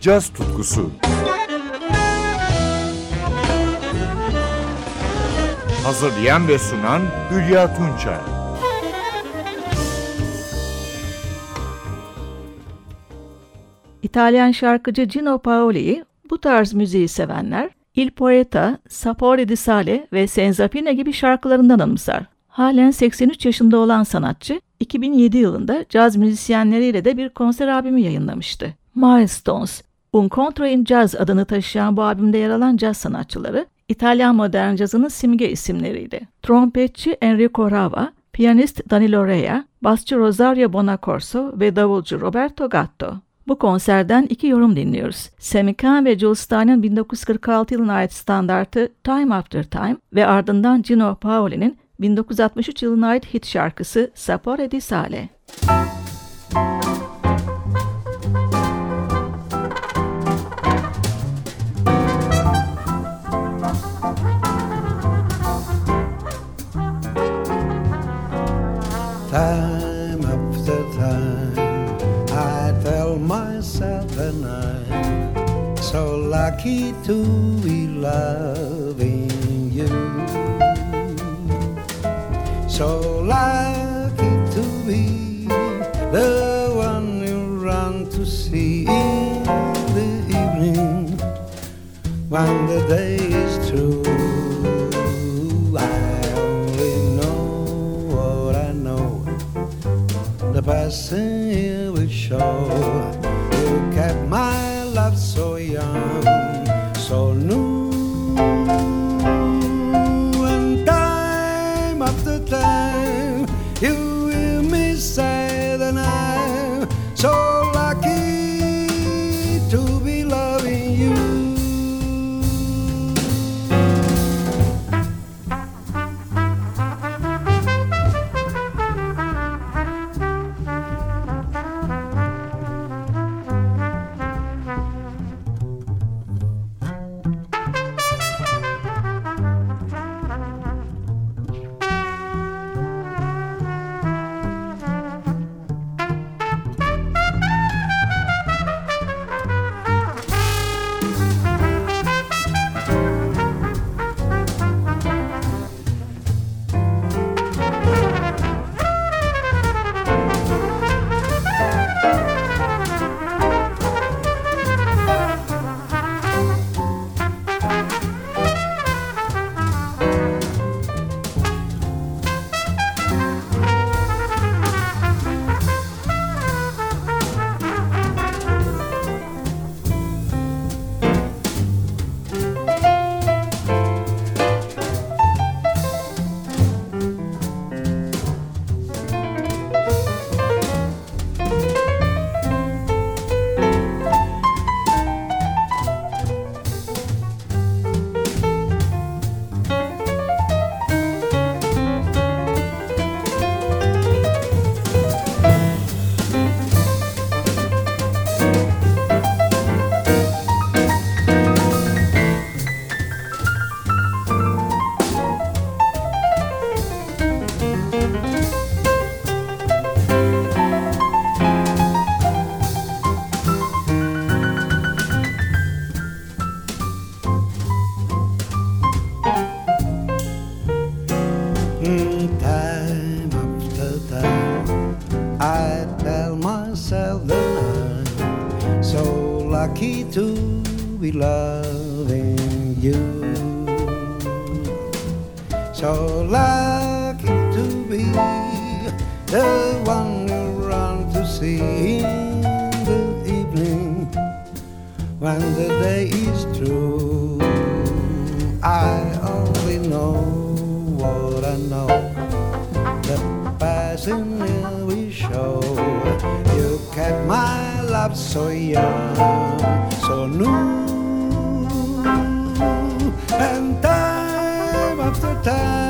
caz tutkusu. Hazırlayan ve sunan Hülya Tunçay. İtalyan şarkıcı Gino Paoli'yi bu tarz müziği sevenler Il Poeta, Sapore di Sale ve Senzapine gibi şarkılarından anımsar. Halen 83 yaşında olan sanatçı, 2007 yılında caz müzisyenleriyle de bir konser albümü yayınlamıştı. Milestones, Un Contro in Jazz adını taşıyan bu albümde yer alan caz sanatçıları, İtalyan modern cazının simge isimleriydi. Trompetçi Enrico Rava, piyanist Danilo Rea, basçı Rosario Bonacorso ve davulcu Roberto Gatto. Bu konserden iki yorum dinliyoruz. Sammy Kahn ve Jules Stein'in 1946 yılına ait standartı Time After Time ve ardından Gino Paoli'nin 1963 yılına ait hit şarkısı Sapore di Sale. Lucky to be loving you. So lucky to be the one you run to see in the evening when the day is through. hablar soy yo. Son un time after time.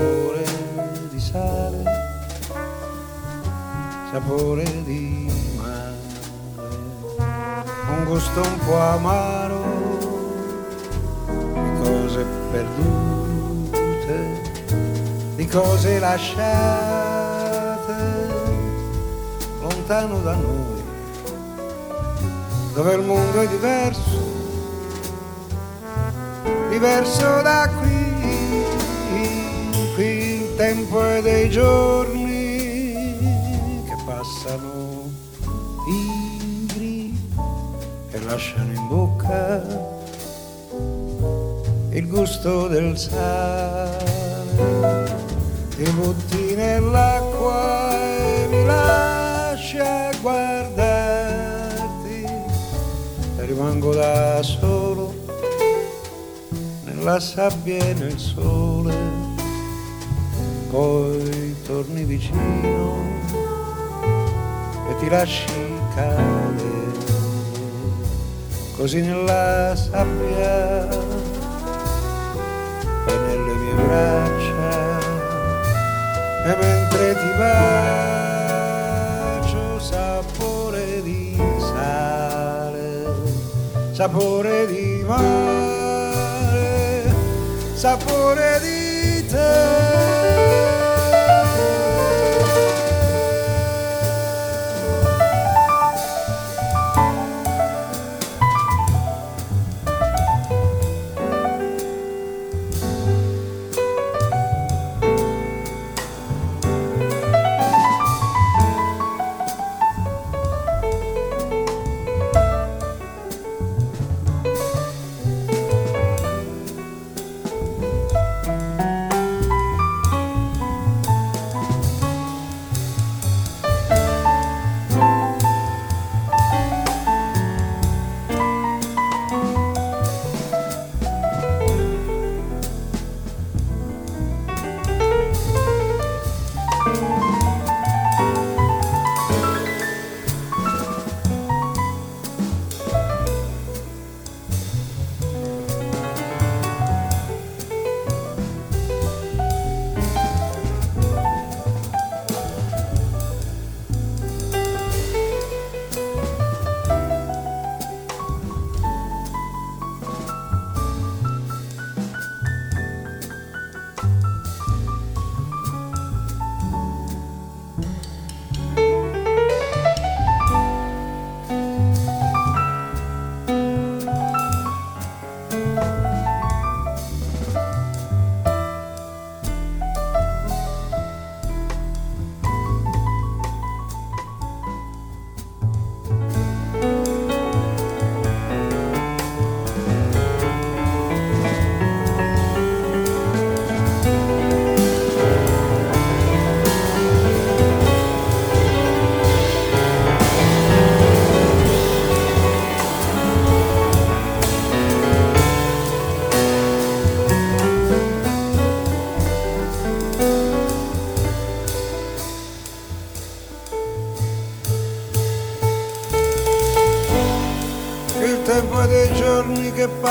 sapore di sale, sapore di mare, un gusto un po' amaro di cose perdute, di cose lasciate lontano da noi dove il mondo è diverso, diverso da qui, tempo è dei giorni che passano pigri e lasciano in bocca il gusto del sale, ti butti nell'acqua e mi lascia rimango da solo nella sabbia e nel sole, poi torni vicino e ti lasci cadere così nella sabbia e nelle mie braccia e mentre ti bacio sapore di sapore di mare, sapore di te.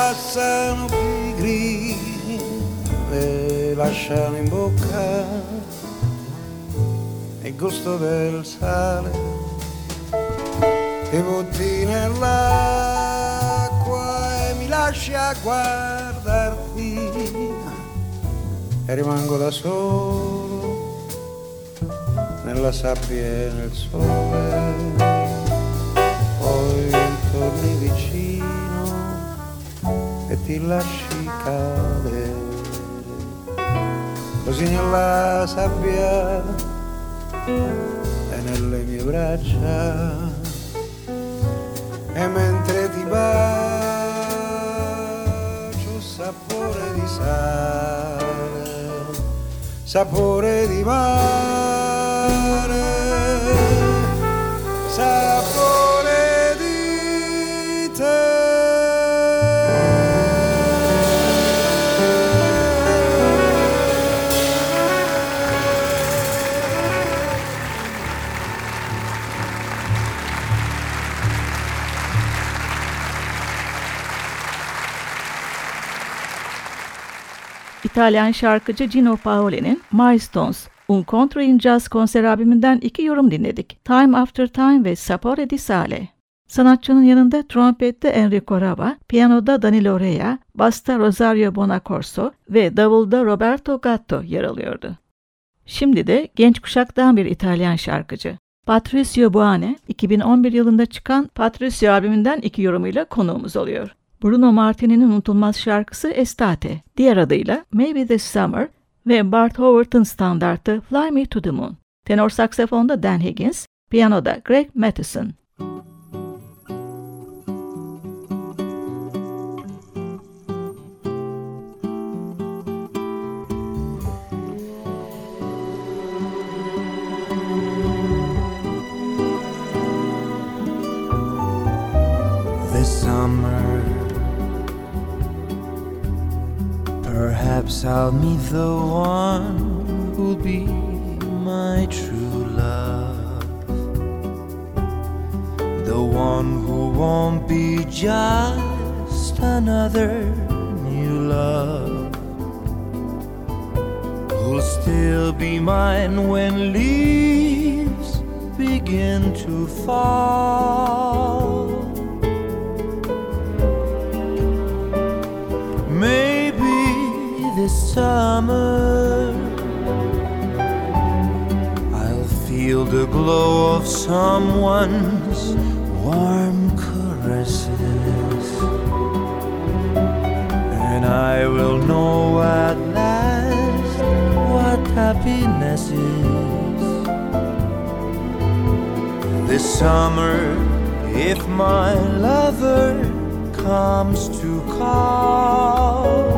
Passano pigri e lasciano in bocca. Il gusto del sale ti butti nell'acqua e mi lasci a guardarti. E rimango da solo nella sabbia e nel sole ti lasci cadere. Così nella sabbia e nelle mie braccia. E mentre ti bacio sapore di sale sapore di mare, sapore İtalyan şarkıcı Gino Paoli'nin Milestones, Un Contro in Jazz konser albümünden iki yorum dinledik. Time After Time ve Sapore di Sale. Sanatçının yanında trompette Enrico Rava, piyanoda Danilo Rea, basta Rosario Bonacorso ve davulda Roberto Gatto yer alıyordu. Şimdi de genç kuşaktan bir İtalyan şarkıcı. Patricio Buane, 2011 yılında çıkan Patricio albümünden iki yorumuyla konuğumuz oluyor. Bruno Martini'nin unutulmaz şarkısı Estate, diğer adıyla Maybe This Summer ve Bart Howard'ın standartı Fly Me to the Moon. Tenor saksafonda Dan Higgins, piyanoda Greg Matheson. Perhaps I'll meet the one who'll be my true love. The one who won't be just another new love. Who'll still be mine when leaves begin to fall. Summer I'll feel the glow of someone's warm caresses, and I will know at last what happiness is. This summer, if my lover comes to call.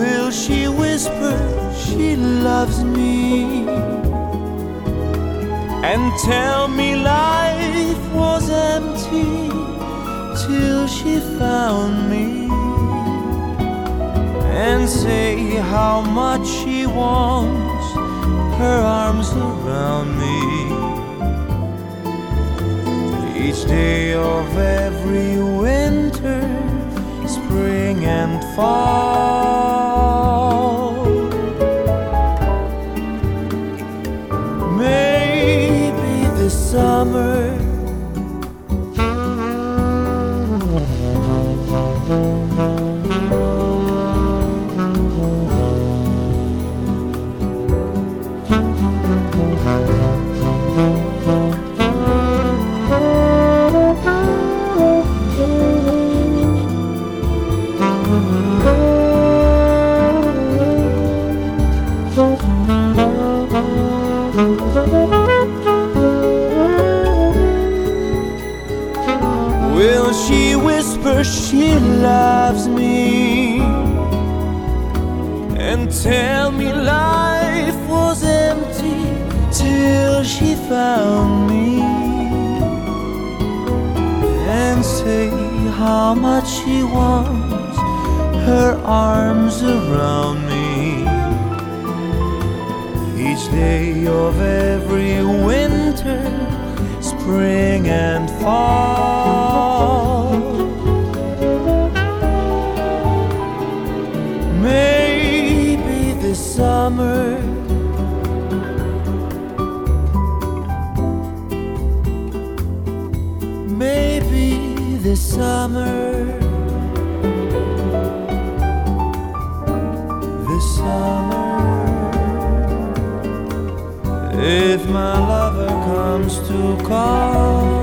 Will she whisper she loves me and tell me life was empty till she found me and say how much she wants her arms around me? Each day of every winter, spring and fall. Tell me life was empty till she found me and say how much she wants her arms around me each day of every winter spring and fall. This summer. Maybe this summer. This summer. If my lover comes to call,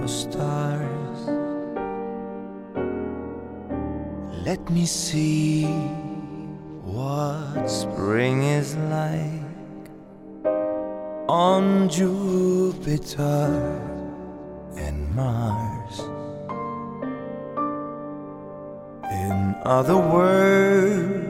the stars. Let me see what spring is like on Jupiter and Mars. In other words,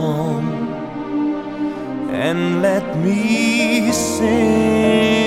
with and let me sing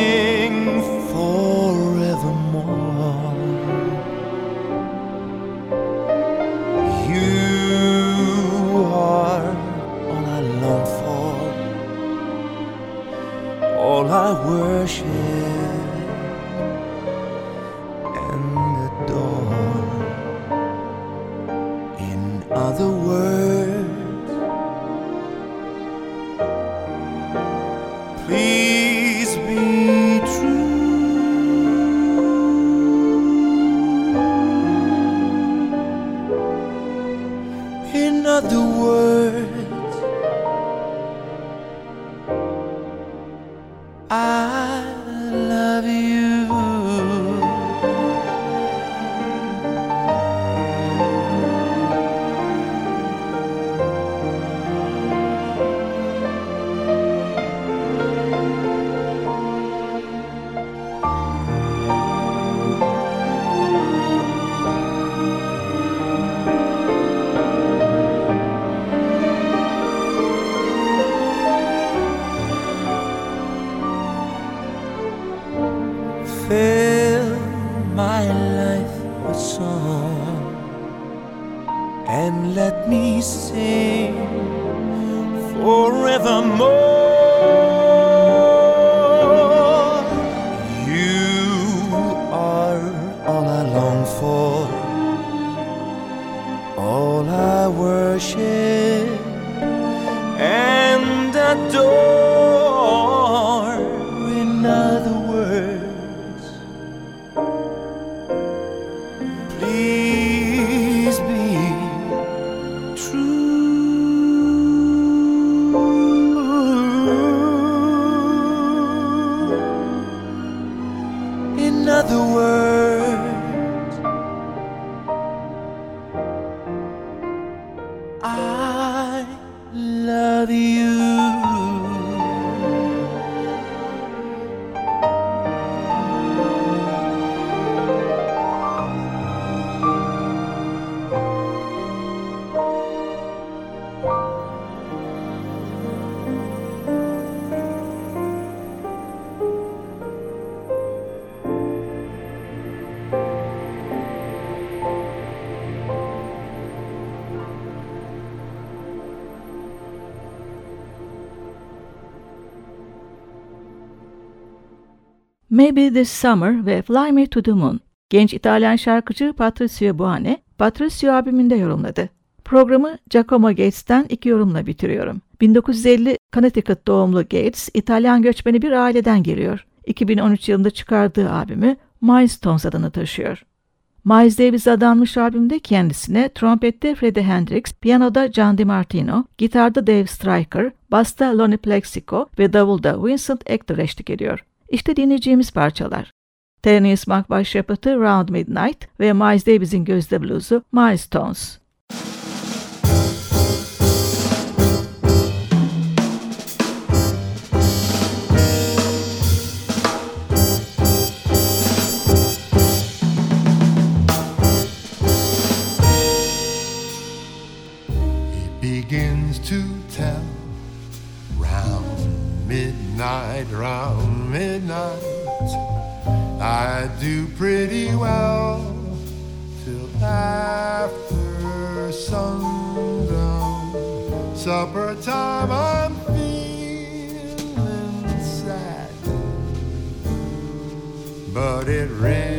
Maybe This Summer ve Fly Me to the Moon. Genç İtalyan şarkıcı Patricio Buane, Patricio albümünde yorumladı. Programı Giacomo Gates'ten iki yorumla bitiriyorum. 1950 Connecticut doğumlu Gates, İtalyan göçmeni bir aileden geliyor. 2013 yılında çıkardığı albümü Milestones adını taşıyor. Miles Davis adanmış albümde kendisine trompette Freddie Hendrix, piyanoda John DiMartino, gitarda Dave Stryker, basta Lonnie Plexico ve davulda Vincent Ector eşlik ediyor. İşte dinleyeceğimiz parçalar. Thelonious Monk başyapıtı Round Midnight ve Miles Davis'in gözde bluzu Milestones. Begins to tell round midnight, round midnight. I do pretty well till after sundown. Supper time, I'm feeling sad, but it really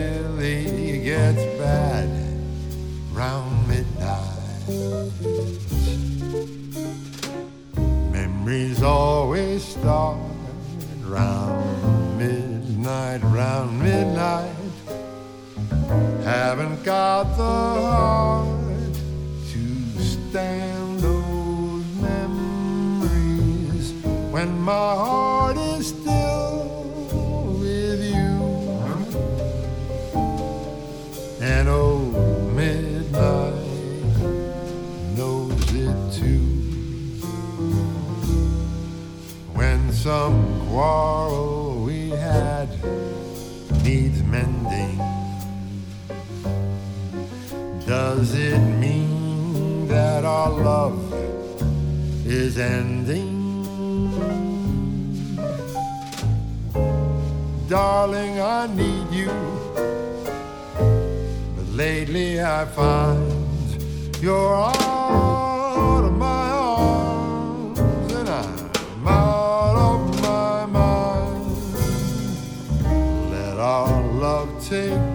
got the heart to stand those memories when my heart is still with you. And old midnight knows it too. When some quarrel does it mean that our love is ending? Darling, I need you. But lately I find you're out of my arms and I'm out of my mind. Let our love take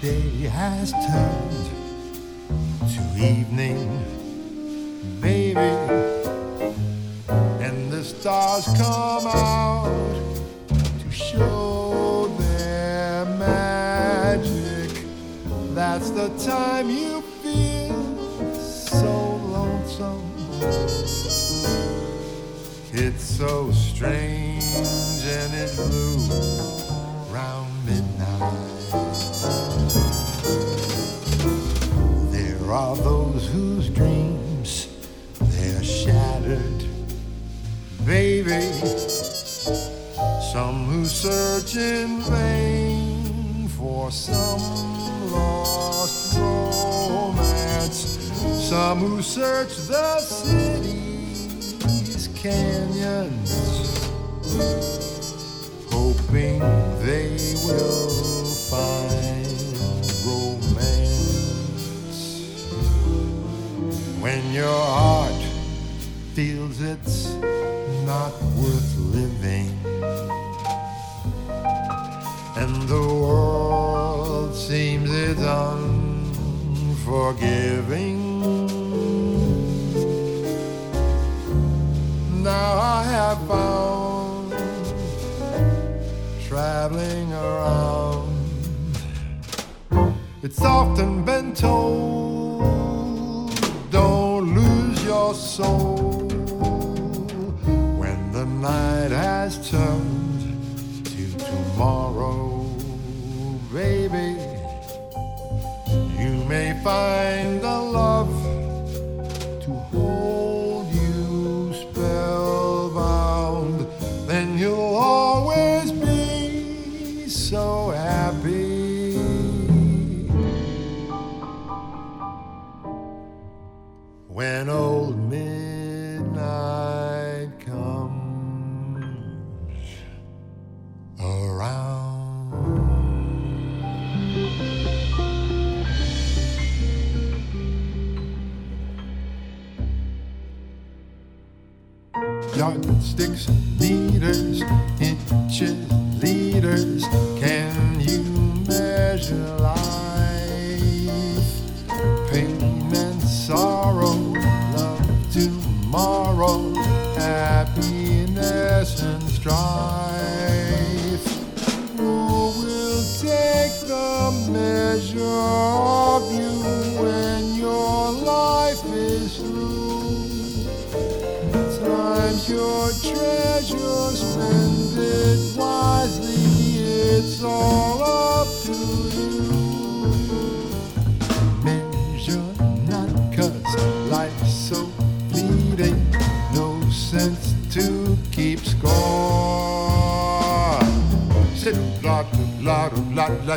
day has turned to evening, baby, and the stars come out to show their magic. That's the time you feel so lonesome. It's so strange and it's blue whose dreams they're shattered, baby. Some who search in vain for some lost romance. Some who search the city's canyons, hoping they will feels it's not worth living, and the world seems it's unforgiving. Now I have found traveling around. It's often been told, don't lose your soul night has turned to tomorrow, baby. You may find a love to hold you spellbound, then you'll always be so happy. When old midnight it's all up to you. Measure not, cause life's so fleeting. No sense to keep score. Sit, la, la, la,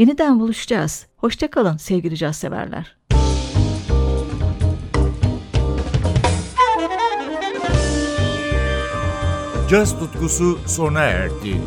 Yeniden buluşacağız. Hoşçakalın sevgili caz severler. Caz tutkusu sona erdi.